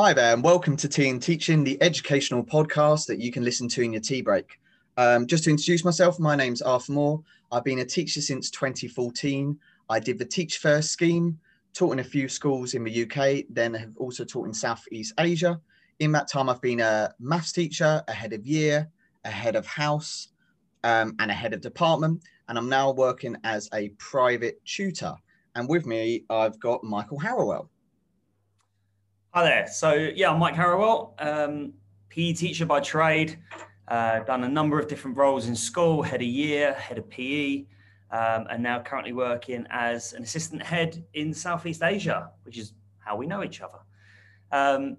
Hi there, and welcome to Tea and Teaching, the educational podcast that you can listen to in your tea break. Um, just to introduce myself, my name's Arthur Moore. I've been a teacher since 2014. I did the Teach First scheme, taught in a few schools in the UK, then have also taught in Southeast Asia. In that time, I've been a maths teacher, a head of year, a head of house, um, and a head of department. And I'm now working as a private tutor. And with me, I've got Michael Harrowell. Hi there. So yeah, I'm Mike Harrowell, um, PE teacher by trade. Uh, done a number of different roles in school, head of year, head of PE, um, and now currently working as an assistant head in Southeast Asia, which is how we know each other. Um,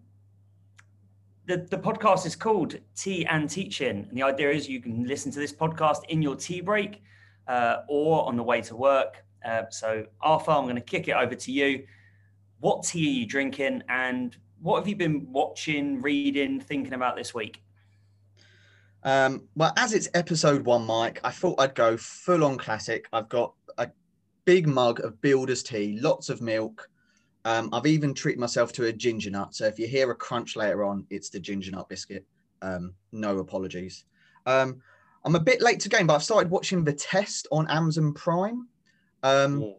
the, the podcast is called Tea and Teaching, and the idea is you can listen to this podcast in your tea break uh, or on the way to work. Uh, so, Arthur, I'm going to kick it over to you what tea are you drinking and what have you been watching, reading, thinking about this week? Um, well, as it's episode one, Mike, I thought I'd go full on classic. I've got a big mug of Builder's tea, lots of milk. Um, I've even treated myself to a ginger nut. So if you hear a crunch later on, it's the ginger nut biscuit. Um, no apologies. Um, I'm a bit late to game, but I've started watching The Test on Amazon Prime. Um,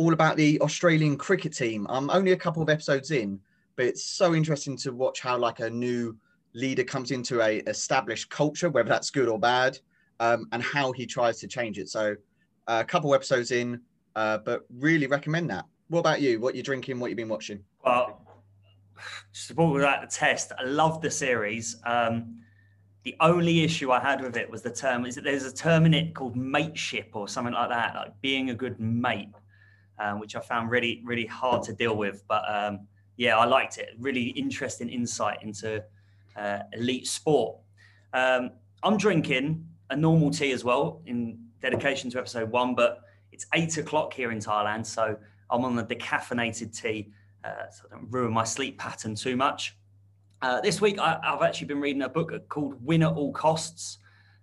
all about the Australian cricket team. I'm only a couple of episodes in, but it's so interesting to watch how like a new leader comes into a established culture, whether that's good or bad, um, and how he tries to change it. So uh, a couple episodes in, uh, but really recommend that. What about you? What you're drinking? What you've been watching? Well, just that the test. I love the series. Um, the only issue I had with it was the term. Is that there's a term in it called mateship or something like that, like being a good mate um, which I found really, really hard to deal with. But um, yeah, I liked it. Really interesting insight into uh, elite sport. Um, I'm drinking a normal tea as well in dedication to episode one, but it's eight o'clock here in Thailand, so I'm on the decaffeinated tea, uh, so I don't ruin my sleep pattern too much. Uh, this week, I, have actually been reading a book called Win at All Costs.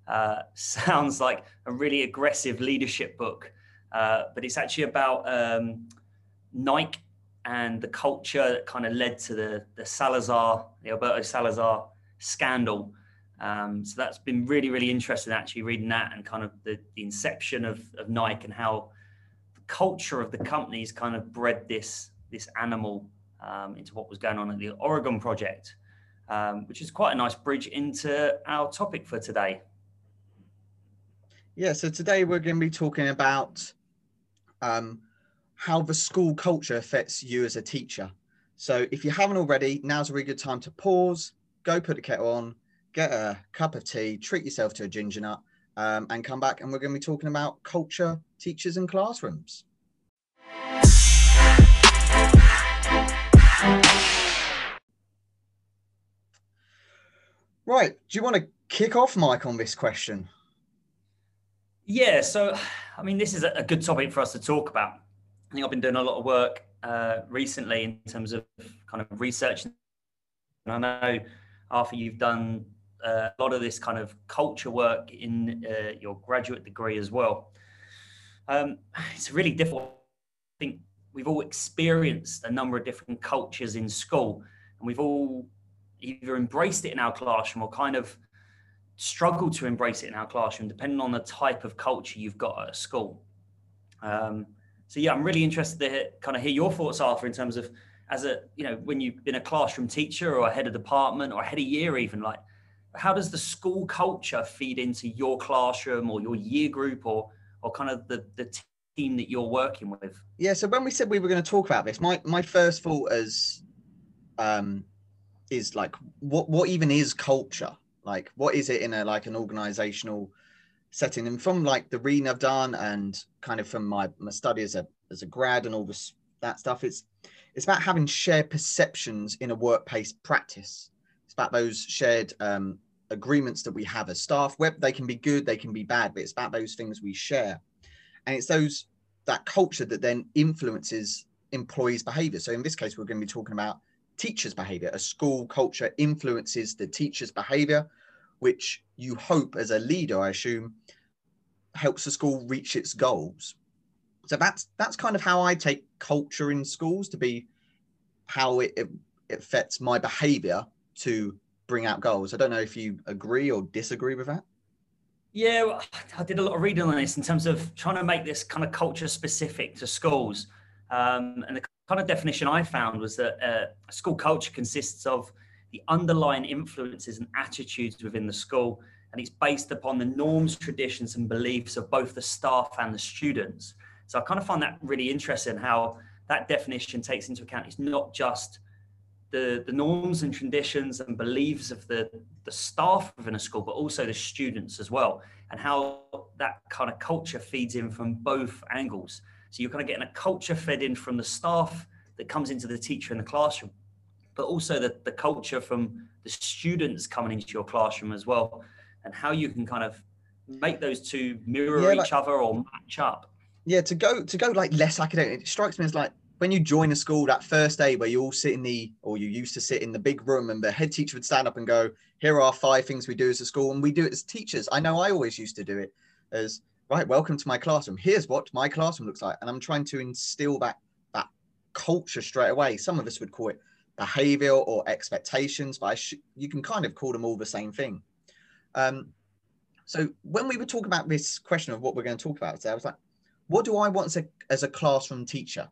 Uh, sounds like a really aggressive leadership book, uh, but it's actually about um, Nike and the culture that kind of led to the, the Salazar, the Alberto Salazar scandal. Um, so that's been really, really interesting actually reading that and kind of the, the inception of, of Nike and how the culture of the companies kind of bred this, this animal um, into what was going on at the Oregon Project, um, which is quite a nice bridge into our topic for today. Yeah, so today we're going to be talking about um, how the school culture affects you as a teacher. So if you haven't already, now's a really good time to pause, go put the kettle on, get a cup of tea, treat yourself to a ginger nut, um, and come back. And we're going to be talking about culture, teachers, and classrooms. Right. Do you want to kick off, Mike, on this question? Yeah. So I mean, this is a good topic for us to talk about. I think I've been doing a lot of work uh, recently in terms of kind of research. And I know, Arthur, you've done uh, a lot of this kind of culture work in uh, your graduate degree as well. Um, it's really difficult. I think we've all experienced a number of different cultures in school, and we've all either embraced it in our classroom or kind of struggle to embrace it in our classroom, depending on the type of culture you've got at a school. Um, so yeah, I'm really interested to kind of hear your thoughts, Arthur, in terms of as a you know when you've been a classroom teacher or a head of department or a head of year, even like how does the school culture feed into your classroom or your year group or or kind of the the team that you're working with? Yeah. So when we said we were going to talk about this, my my first thought is um is like what what even is culture like, what is it in a like an organizational setting? And from like the reading I've done and kind of from my, my study as a as a grad and all this that stuff, it's it's about having shared perceptions in a workplace practice. It's about those shared um, agreements that we have as staff. Where they can be good, they can be bad, but it's about those things we share. And it's those that culture that then influences employees' behavior. So in this case, we're going to be talking about teachers' behavior. A school culture influences the teacher's behavior, which you hope as a leader, I assume, helps the school reach its goals. So that's that's kind of how I take culture in schools to be how it, it affects my behavior to bring out goals. I don't know if you agree or disagree with that. Yeah, I did a lot of reading on this in terms of trying to make this kind of culture specific to schools. Um, and the kind of definition I found was that uh, school culture consists of the underlying influences and attitudes within the school, and it's based upon the norms, traditions, and beliefs of both the staff and the students. So I kind of find that really interesting how that definition takes into account it's not just the, the norms and traditions and beliefs of the, the staff within a school, but also the students as well, and how that kind of culture feeds in from both angles. So you're kind of getting a culture fed in from the staff that comes into the teacher in the classroom, but also the, the culture from the students coming into your classroom as well, and how you can kind of make those two mirror yeah, each like, other or match up. Yeah, to go to go like less academic, it strikes me as like when you join a school that first day where you all sit in the or you used to sit in the big room and the head teacher would stand up and go here are five things we do as a school and we do it as teachers i know i always used to do it as right welcome to my classroom. Here's what my classroom looks like and i'm trying to instill that that culture straight away. Some of us would call it behavior or expectations but you can kind of call them all the same thing. Um, so when we were talking about this question of what we're going to talk about today i was like what do i want as a, as a classroom teacher?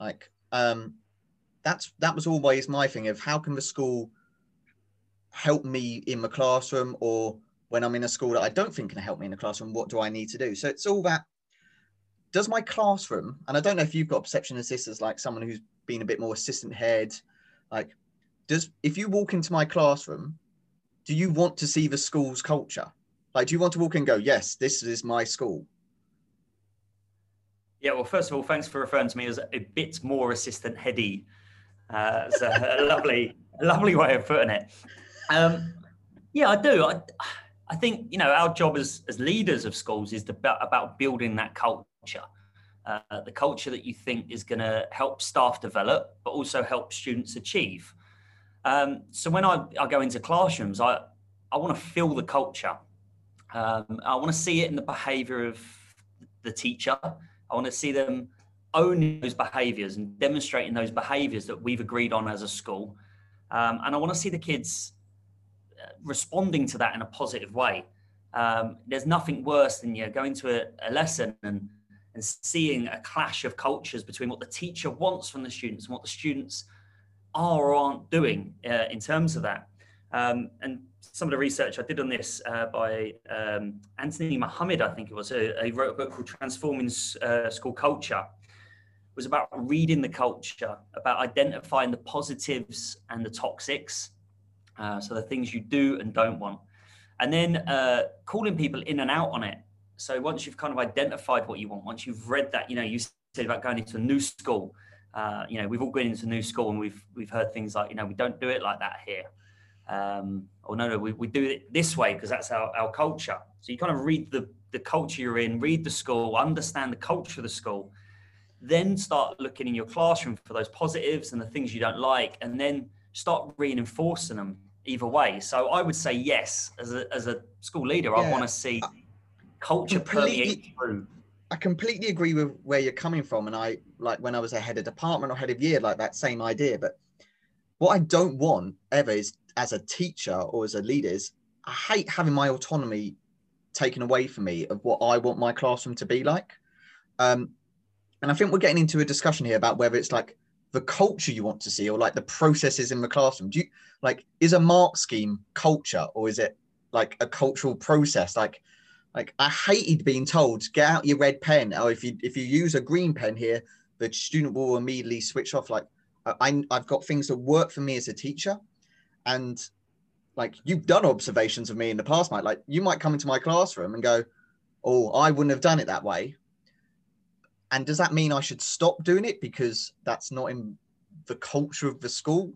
Like, um, that's that was always my thing of how can the school help me in the classroom, or when I'm in a school that I don't think can help me in the classroom, what do I need to do? So it's all that. Does my classroom, and I don't know if you've got perception as this as like someone who's been a bit more assistant head, like, does if you walk into my classroom, do you want to see the school's culture? Like, do you want to walk in and go, yes, this is my school? Yeah, well, first of all, thanks for referring to me as a bit more assistant heady. Uh, it's a, a lovely, lovely way of putting it. Um, yeah, I do. I, I think you know our job as as leaders of schools is about building that culture, uh, the culture that you think is going to help staff develop, but also help students achieve. Um, so when I, I go into classrooms, I I want to feel the culture. Um, I want to see it in the behaviour of the teacher I want to see them owning those behaviors and demonstrating those behaviors that we've agreed on as a school. Um, and I want to see the kids responding to that in a positive way. Um, there's nothing worse than you know, going to a, a, lesson and, and seeing a clash of cultures between what the teacher wants from the students and what the students are or aren't doing uh, in terms of that. Um, and some of the research I did on this uh, by um, Anthony Muhammad, I think it was, uh, he wrote a book called Transforming uh, School Culture. It was about reading the culture, about identifying the positives and the toxics. Uh, so the things you do and don't want. And then uh, calling people in and out on it. So once you've kind of identified what you want, once you've read that, you know, you said about going into a new school. Uh, you know, we've all gone into a new school and we've we've heard things like, you know, we don't do it like that here um, or no, no, we, we do it this way because that's our, our culture. So you kind of read the, the culture you're in, read the school, understand the culture of the school, then start looking in your classroom for those positives and the things you don't like, and then start reinforcing them either way. So I would say yes, as a, as a school leader, yeah. I want to see culture permeate through. I completely agree with where you're coming from. And I like when I was a head of department or head of year, like that same idea. But what I don't want ever is as a teacher or as a leader is I hate having my autonomy taken away from me of what I want my classroom to be like. Um, and I think we're getting into a discussion here about whether it's like the culture you want to see or like the processes in the classroom. Do you like is a mark scheme culture or is it like a cultural process? Like like I hated being told get out your red pen or if you if you use a green pen here, the student will immediately switch off. Like I I've got things that work for me as a teacher and like you've done observations of me in the past, Mike. Like you might come into my classroom and go, "Oh, I wouldn't have done it that way." And does that mean I should stop doing it because that's not in the culture of the school?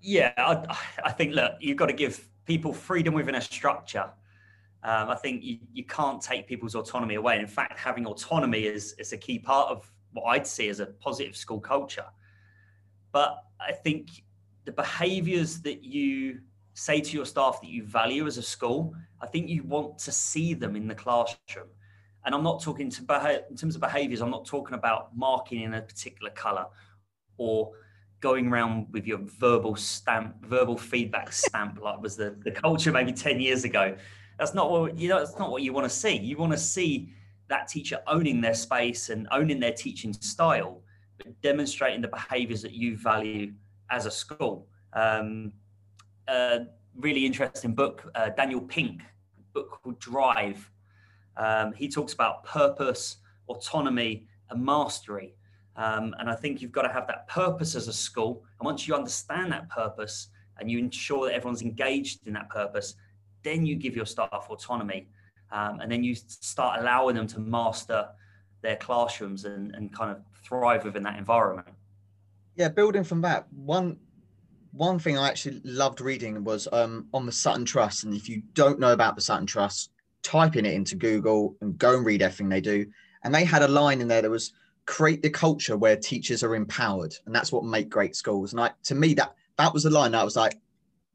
Yeah, I, I think look, you've got to give people freedom within a structure. Um, I think you, you can't take people's autonomy away. In fact, having autonomy is, is a key part of what I'd see as a positive school culture. But I think the behaviors that you say to your staff that you value as a school, I think you want to see them in the classroom. And I'm not talking to in terms of behaviors, I'm not talking about marking in a particular color or going around with your verbal stamp, verbal feedback stamp, like was the, the culture maybe 10 years ago. That's not what you know, that's not what you want to see. You want to see that teacher owning their space and owning their teaching style, but demonstrating the behaviors that you value as a school. Um, uh, really interesting book, uh, Daniel Pink, book called Drive. Um, he talks about purpose, autonomy, and mastery. Um, and I think you've got to have that purpose as a school. And once you understand that purpose and you ensure that everyone's engaged in that purpose, then you give your staff autonomy. Um, and then you start allowing them to master their classrooms and, and kind of thrive within that environment. Yeah, building from that, one one thing I actually loved reading was um, on the Sutton Trust. And if you don't know about the Sutton Trust, type in it into Google and go and read everything they do. And they had a line in there that was create the culture where teachers are empowered. And that's what make great schools. And I, to me, that that was a line I was like,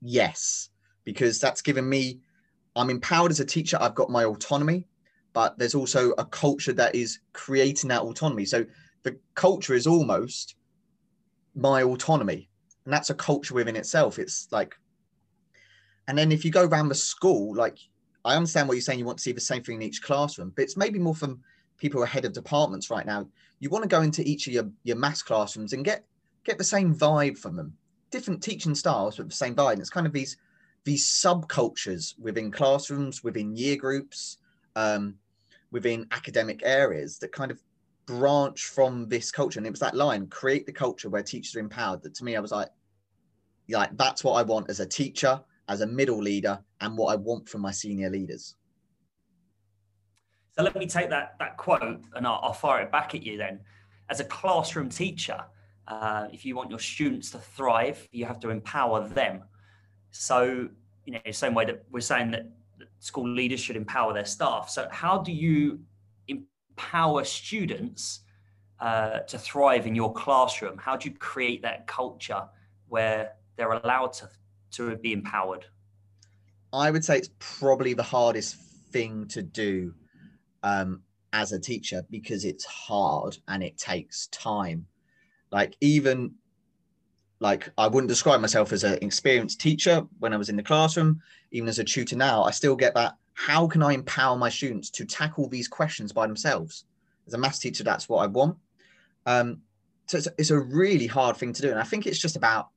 yes, because that's given me, I'm empowered as a teacher. I've got my autonomy, but there's also a culture that is creating that autonomy. So the culture is almost my autonomy and that's a culture within itself it's like and then if you go around the school like i understand what you're saying you want to see the same thing in each classroom but it's maybe more from people who are head of departments right now you want to go into each of your, your maths classrooms and get get the same vibe from them different teaching styles but the same vibe and it's kind of these these subcultures within classrooms within year groups um, within academic areas that kind of branch from this culture. And it was that line, create the culture where teachers are empowered. That to me, I was like, like that's what I want as a teacher, as a middle leader, and what I want from my senior leaders. So let me take that that quote and I'll, I'll fire it back at you then. As a classroom teacher, uh, if you want your students to thrive, you have to empower them. So, you know, the same way that we're saying that school leaders should empower their staff. So, how do you empower students uh, to thrive in your classroom? How do you create that culture where they're allowed to, to be empowered? I would say it's probably the hardest thing to do um, as a teacher because it's hard and it takes time. Like, even like I wouldn't describe myself as an experienced teacher when I was in the classroom, even as a tutor now, I still get that how can I empower my students to tackle these questions by themselves? As a maths teacher, that's what I want. Um, so it's, it's, a really hard thing to do. And I think it's just about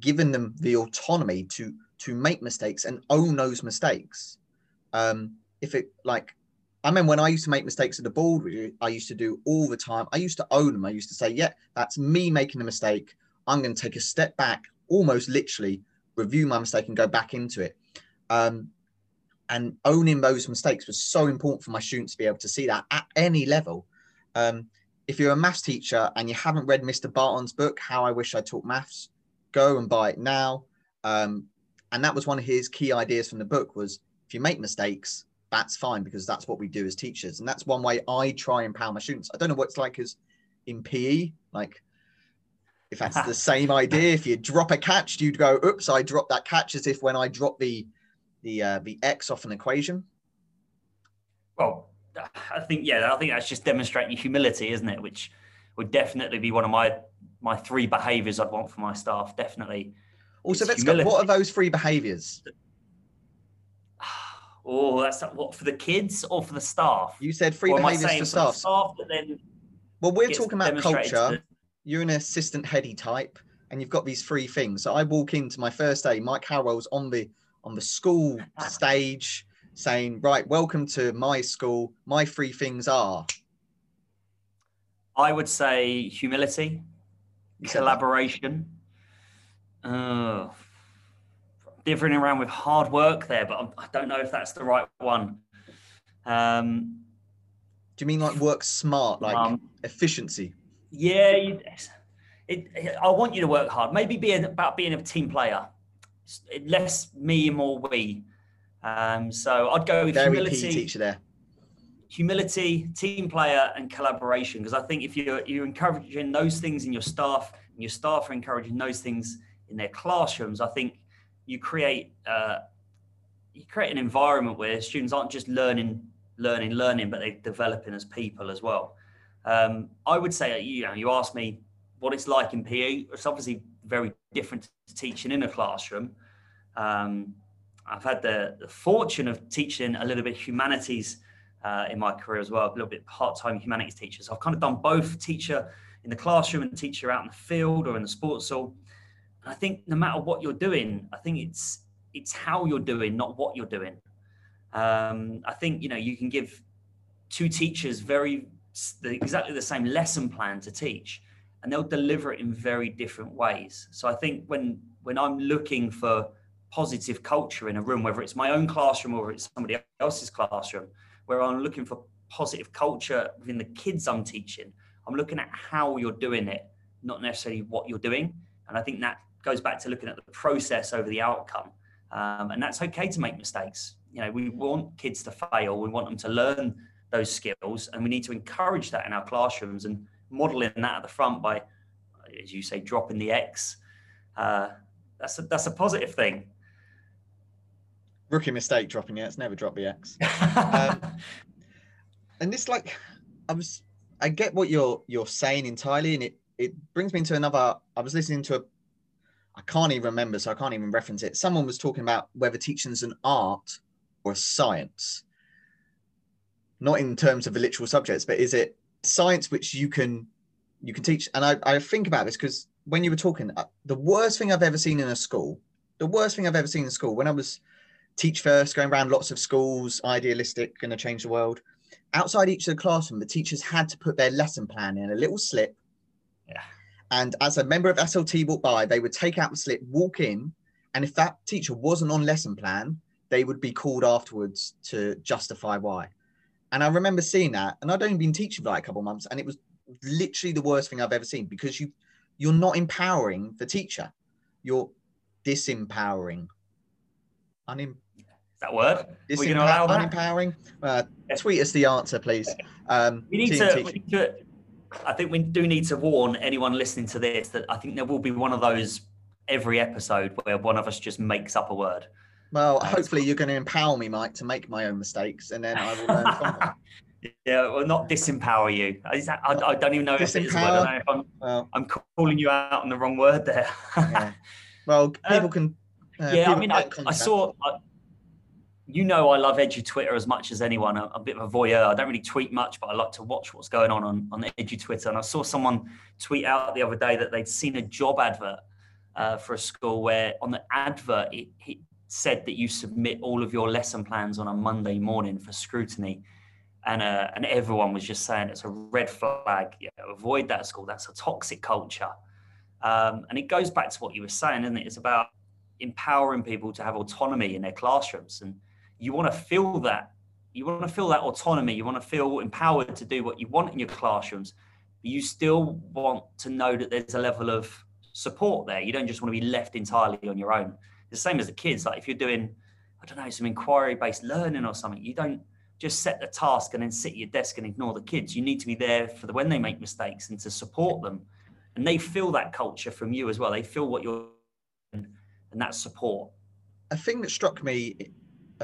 giving them the autonomy to to make mistakes and own those mistakes. Um, if it like, I mean, when I used to make mistakes at the board I used to do all the time. I used to own them. I used to say, yeah, that's me making a mistake. I'm going to take a step back, almost literally review my mistake and go back into it. Um, and owning those mistakes was so important for my students to be able to see that at any level. Um, if you're a maths teacher and you haven't read Mr. Barton's book, How I Wish I Taught Maths, go and buy it now. Um, and that was one of his key ideas from the book was if you make mistakes, that's fine because that's what we do as teachers. And that's one way I try and empower my students. I don't know what it's like as in PE, like if that's the same idea, if you drop a catch, you'd go, oops, I dropped that catch as if when I drop the the uh, the x off an equation? Well, I think yeah, I think that's just demonstrating humility, isn't it? Which would definitely be one of my my three behaviours I'd want for my staff. Definitely. Also, let's go. What are those three behaviours? Oh, that's what for the kids or for the staff? You said three behaviours for staff. staff that then well, we're talking about culture. You're an assistant heady type, and you've got these three things. So I walk into my first day. Mike Harrowell's on the on the school stage saying, right, welcome to my school. My three things are. I would say humility, collaboration. Uh, differing around with hard work there, but I don't know if that's the right one. Um, Do you mean like work smart, like um, efficiency? Yeah, it, it, I want you to work hard. Maybe be about being a team player less me, and more we. Um, so I'd go with Very humility. Teacher there. Humility, team player, and collaboration. Because I think if you're you're encouraging those things in your staff, and your staff are encouraging those things in their classrooms, I think you create uh, you create an environment where students aren't just learning, learning, learning, but they're developing as people as well. Um, I would say, you know, you asked me what it's like in PE. It's obviously very different to teaching in a classroom. Um, I've had the, the, fortune of teaching a little bit humanities uh, in my career as well, a little bit part-time humanities teacher. So I've kind of done both teacher in the classroom and teacher out in the field or in the sports hall. And I think no matter what you're doing, I think it's it's how you're doing, not what you're doing. Um, I think you know you can give two teachers very exactly the same lesson plan to teach, and they'll deliver it in very different ways. So I think when when I'm looking for positive culture in a room, whether it's my own classroom or it's somebody else's classroom, where I'm looking for positive culture within the kids I'm teaching, I'm looking at how you're doing it, not necessarily what you're doing. And I think that goes back to looking at the process over the outcome. Um, and that's okay to make mistakes. You know, we want kids to fail. We want them to learn those skills, and we need to encourage that in our classrooms and modeling that at the front by, as you say, dropping the X. Uh, that's a, that's a positive thing. Rookie mistake dropping the X. Never drop the X. um, and this, like, I was, I get what you're you're saying entirely, and it it brings me into another. I was listening to a I can't even remember, so I can't even reference it. Someone was talking about whether teaching is an art or a science. Not in terms of the literal subjects, but is it science which you can you can teach? And I, I think about this because when you were talking, uh, the worst thing I've ever seen in a school, the worst thing I've ever seen in school, when I was teach first, going around lots of schools, idealistic, going to change the world. Outside each of the classroom, the teachers had to put their lesson plan in a little slip. Yeah and as a member of SLT walked by, they would take out the slip, walk in, and if that teacher wasn't on lesson plan, they would be called afterwards to justify why. And I remember seeing that, and I'd only been teaching for like a couple months, and it was literally the worst thing I've ever seen because you you're not empowering the teacher, you're disempowering. Unem- that word? Disempower- We're going to allow that? Unempowering. Uh, tweet us the answer, please. Um, we, need to, we need to I think we do need to warn anyone listening to this that I think there will be one of those every episode where one of us just makes up a word. Well, uh, hopefully you're going to empower me, Mike, to make my own mistakes, and then I will learn from them. Yeah, well, not disempower you. I, I don't even know if it is a. I am well, I'm calling you out on the wrong word there. yeah. Well, people um, can. Uh, yeah, I mean, I, I, saw. I, you know I love Edu Twitter as much as anyone. I'm a bit of a voyeur. I don't really tweet much, but I like to watch what's going on on, on Edu Twitter. And I saw someone tweet out the other day that they'd seen a job advert uh, for a school where on the advert it, it, said that you submit all of your lesson plans on a Monday morning for scrutiny. And, uh, and everyone was just saying it's a red flag. Avoid that school. That's a toxic culture. Um, and it goes back to what you were saying, isn't it? It's about empowering people to have autonomy in their classrooms and you want to feel that. You want to feel that autonomy. You want to feel empowered to do what you want in your classrooms but you still want to know that there's a level of support there. You don't just want to be left entirely on your own. The same as the kids like if you're doing i don't know some inquiry based learning or something you don't just set the task and then sit at your desk and ignore the kids. You need to be there for the when they make mistakes and to support them. And they feel that culture from you as well. They feel what you're and that support. A thing that struck me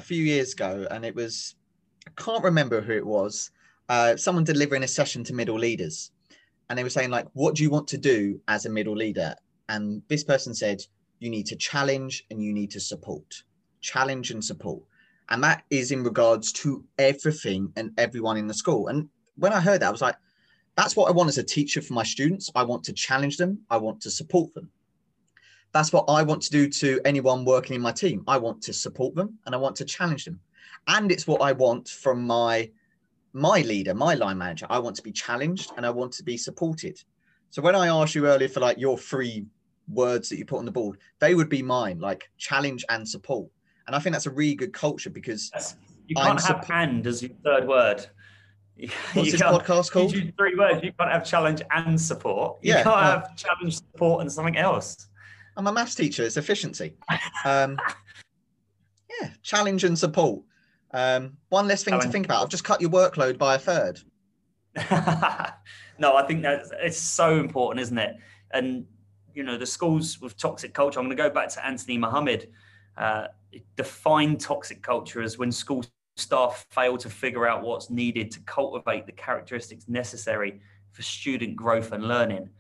a few years ago, and it was I can't remember who it was. Uh, someone delivering a session to middle leaders, and they were saying like, "What do you want to do as a middle leader?" And this person said, "You need to challenge and you need to support, challenge and support." And that is in regards to everything and everyone in the school. And when I heard that, I was like, that's what I want as a teacher for my students. I want to challenge them. I want to support them. That's what I want to do to anyone working in my team. I want to support them and I want to challenge them. And it's what I want from my my leader, my line manager. I want to be challenged and I want to be supported. So when I asked you earlier for like your three words that you put on the board, they would be mine, like challenge and support. And I think that's a really good culture because you can't I'm have and as your third word. What's you this podcast called? three words. You can't have challenge and support. You yeah, can't uh, have challenge, support, and something else. I'm a maths teacher. It's efficiency. Um, yeah, challenge and support. Um, one less thing to think about. I've just cut your workload by a third. no, I think that it's so important, isn't it? And you know, the schools with toxic culture. I'm going to go back to Anthony Muhammad. Uh, defined toxic culture as when school staff fail to figure out what's needed to cultivate the characteristics necessary for student growth and learning.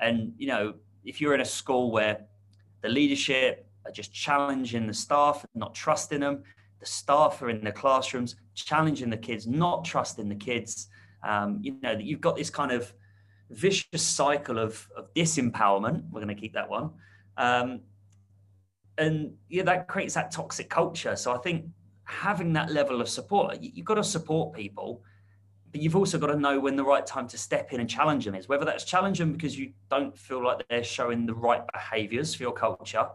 And you know, if you're in a school where the leadership are just challenging the staff, not trusting them, the staff are in the classrooms challenging the kids, not trusting the kids. Um, you know, that you've got this kind of vicious cycle of, of disempowerment. We're going to keep that one. Um, and yeah, that creates that toxic culture. So I think having that level of support, you, you've got to support people, but you've also got to know when the right time to step in and challenge them is. Whether that's challenge them because you don't feel like they're showing the right behaviors for your culture,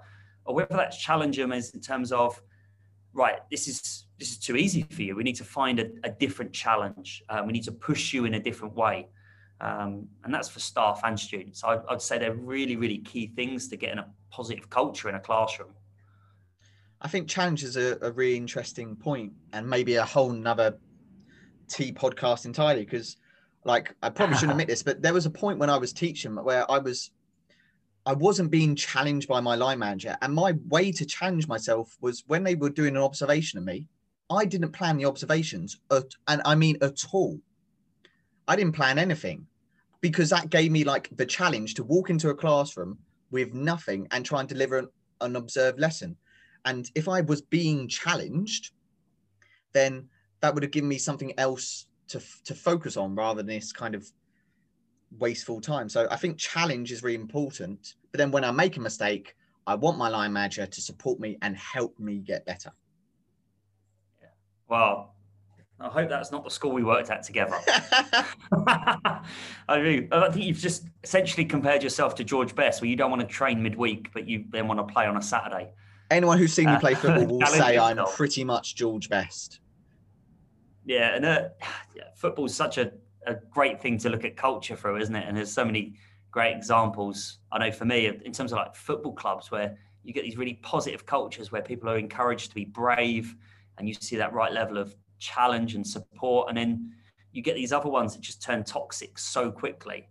or whether that's challenge them is in terms of, right, this is this is too easy for you. We need to find a, a different challenge. Uh, we need to push you in a different way. Um, and that's for staff and students. I'd, I'd, say they're really, really key things to getting a positive culture in a classroom. I think challenge is a, a really interesting point and maybe a whole nother T podcast entirely because like I probably shouldn't admit this, but there was a point when I was teaching where I was I wasn't being challenged by my line manager. And my way to challenge myself was when they were doing an observation of me, I didn't plan the observations at, and I mean at all. I didn't plan anything because that gave me like the challenge to walk into a classroom with nothing and try and deliver an, an observed lesson. And if I was being challenged, then that would have given me something else to, to focus on rather than this kind of wasteful time. So I think challenge is really important. But then when I make a mistake, I want my line manager to support me and help me get better. Yeah. Well, I hope that's not the school we worked at together. I mean, I think you've just essentially compared yourself to George Best, where you don't want to train midweek, but you then want to play on a Saturday. Anyone who's seen me play football will say I'm pretty much George Best. Yeah, and uh, yeah, football's such a, a great thing to look at culture through, isn't it? And there's so many great examples. I know for me, in terms of like football clubs, where you get these really positive cultures where people are encouraged to be brave, and you see that right level of challenge and support, and then you get these other ones that just turn toxic so quickly.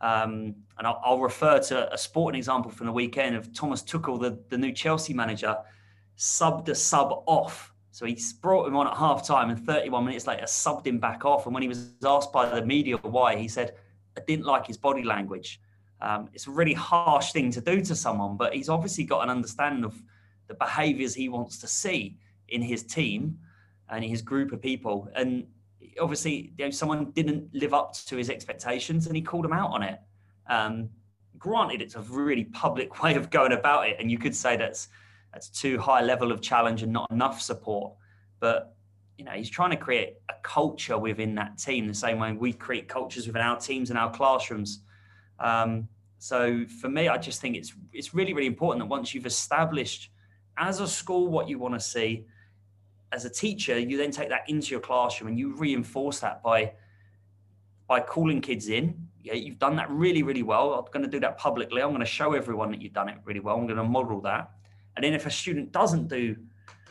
Um, and I'll, I'll, refer to a sporting example from the weekend of Thomas Tuchel, the, the new Chelsea manager, subbed a sub off. So he brought him on at half time and 31 minutes later subbed him back off. And when he was asked by the media why, he said, I didn't like his body language. Um, it's a really harsh thing to do to someone, but he's obviously got an understanding of the behaviors he wants to see in his team and his group of people. And obviously, you know, someone didn't live up to his expectations, and he called him out on it. Um, granted, it's a really public way of going about it, and you could say that's that's too high level of challenge and not enough support. But you know, he's trying to create a culture within that team, the same way we create cultures within our teams and our classrooms. Um, so for me, I just think it's it's really really important that once you've established as a school what you want to see, as a teacher, you then take that into your classroom and you reinforce that by by calling kids in. Yeah, you've done that really, really well. I'm going to do that publicly. I'm going to show everyone that you've done it really well. I'm going to model that. And then if a student doesn't do,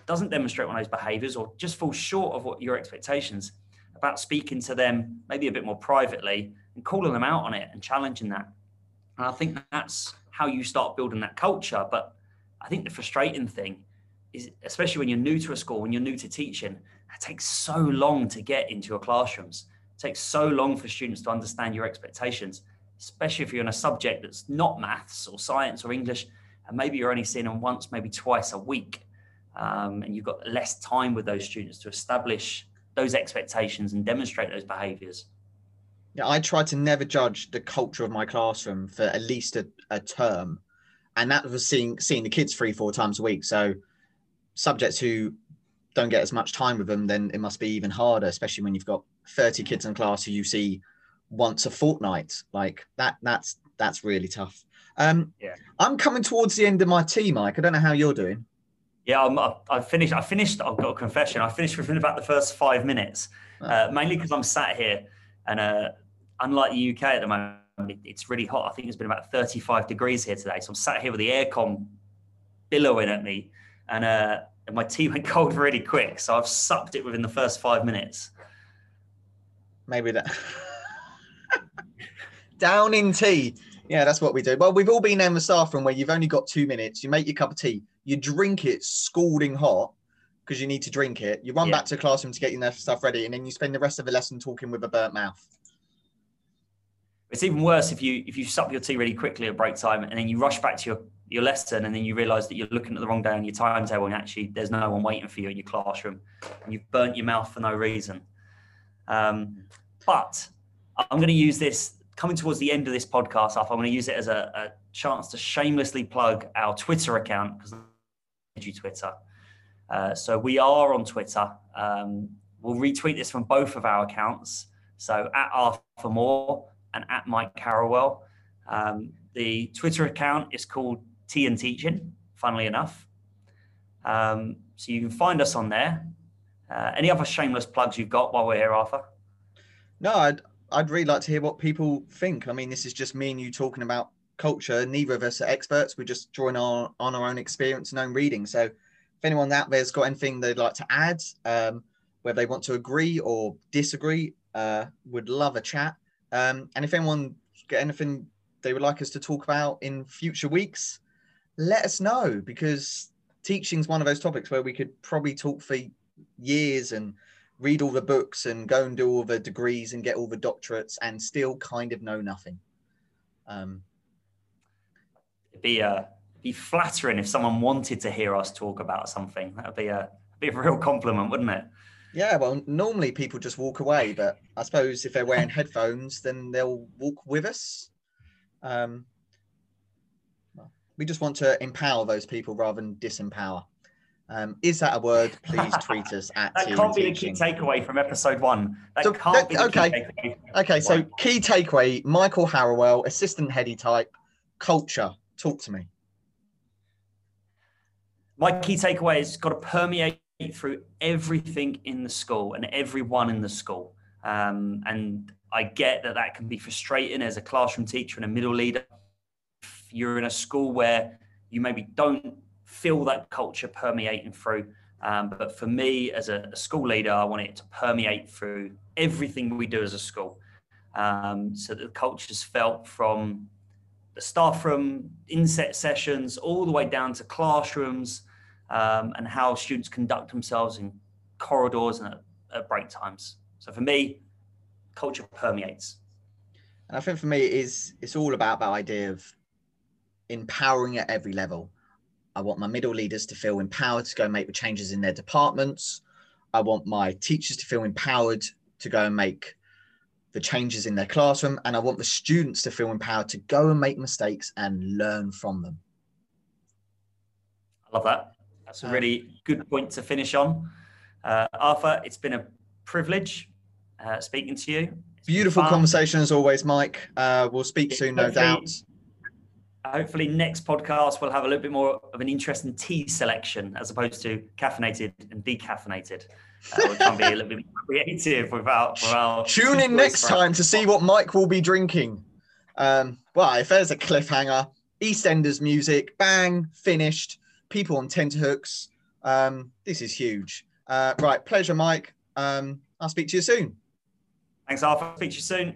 doesn't demonstrate one of those behaviors or just falls short of what your expectations, about speaking to them maybe a bit more privately and calling them out on it and challenging that. And I think that's how you start building that culture. But I think the frustrating thing is especially when you're new to a school, when you're new to teaching, it takes so long to get into your classrooms. It takes so long for students to understand your expectations, especially if you're in a subject that's not maths or science or English, and maybe you're only seeing them once, maybe twice a week. Um, and you've got less time with those students to establish those expectations and demonstrate those behaviors. Yeah, I try to never judge the culture of my classroom for at least a, a term. And that was seeing seeing the kids three, four times a week. So subjects who don't get as much time with them, then it must be even harder, especially when you've got 30 kids in class who you see once a fortnight. Like that, that's that's really tough. Um, yeah. I'm coming towards the end of my tea, Mike. I don't know how you're doing. Yeah, I'm, I finished. I finished. I've got a confession. I finished within about the first five minutes, oh. uh, mainly because I'm sat here, and uh, unlike the UK at the moment, it's really hot. I think it's been about 35 degrees here today, so I'm sat here with the aircon billowing at me, and uh, and my tea went cold really quick. So I've supped it within the first five minutes. Maybe that down in tea. Yeah, that's what we do. Well, we've all been in the staff room where you've only got two minutes. You make your cup of tea, you drink it scalding hot because you need to drink it. You run yeah. back to the classroom to get your stuff ready, and then you spend the rest of the lesson talking with a burnt mouth. It's even worse if you if you sup your tea really quickly at break time and then you rush back to your, your lesson and then you realise that you're looking at the wrong day on your timetable and actually there's no one waiting for you in your classroom and you've burnt your mouth for no reason. Um, but I'm going to use this coming towards the end of this podcast. I'm going to use it as a, a chance to shamelessly plug our Twitter account because you Twitter. Uh, so we are on Twitter. Um, we'll retweet this from both of our accounts. So at Arthur Moore and at Mike Harrowell. Um, the Twitter account is called Tea and Teaching, funnily enough. Um, so you can find us on there. Uh, any other shameless plugs you've got while we're here, Arthur? No, I'd I'd really like to hear what people think. I mean, this is just me and you talking about culture. Neither of us are experts. We're just drawing on, on our own experience and own reading. So if anyone out there's got anything they'd like to add, um, whether they want to agree or disagree, uh, would love a chat. Um, and if anyone got anything they would like us to talk about in future weeks, let us know because teaching is one of those topics where we could probably talk for years and read all the books and go and do all the degrees and get all the doctorates and still kind of know nothing. Um, It'd be uh, be flattering if someone wanted to hear us talk about something. That would be a be a real compliment, wouldn't it? Yeah, well, normally people just walk away, but I suppose if they're wearing headphones, then they'll walk with us. Um, we just want to empower those people rather than disempower. Um, is that a word? Please tweet us at. that can't be the key takeaway from episode one. That so, can't that, be the okay. Okay, so key takeaway: Michael Harrowell, assistant heady type, culture. Talk to me. My key takeaway is got to permeate through everything in the school and everyone in the school. Um, and I get that that can be frustrating as a classroom teacher and a middle leader. If you're in a school where you maybe don't feel that culture permeating through. Um, but for me, as a, a, school leader, I want it to permeate through everything we do as a school. Um, so that the culture's felt from the staff room, inset sessions, all the way down to classrooms um, and how students conduct themselves in corridors and at, at break times. So for me, culture permeates. And I think for me, it is it's all about that idea of empowering at every level. I want my middle leaders to feel empowered to go make the changes in their departments. I want my teachers to feel empowered to go and make the changes in their classroom. And I want the students to feel empowered to go and make mistakes and learn from them. I love that. That's a really good point to finish on. Uh, Arthur, it's been a privilege uh, speaking to you. It's Beautiful conversation as always, Mike. Uh, we'll speak soon, no doubt hopefully next podcast we'll have a little bit more of an interesting tea selection as opposed to caffeinated and decaffeinated. Uh, we'll try and be a little bit creative without. without Tune in next time to see what Mike will be drinking. Um, well, if there's a cliffhanger, EastEnders music, bang, finished. People on tenterhooks. Um, this is huge. Uh, right, pleasure, Mike. Um, I'll speak to you soon. Thanks, Arthur. Speak to you soon.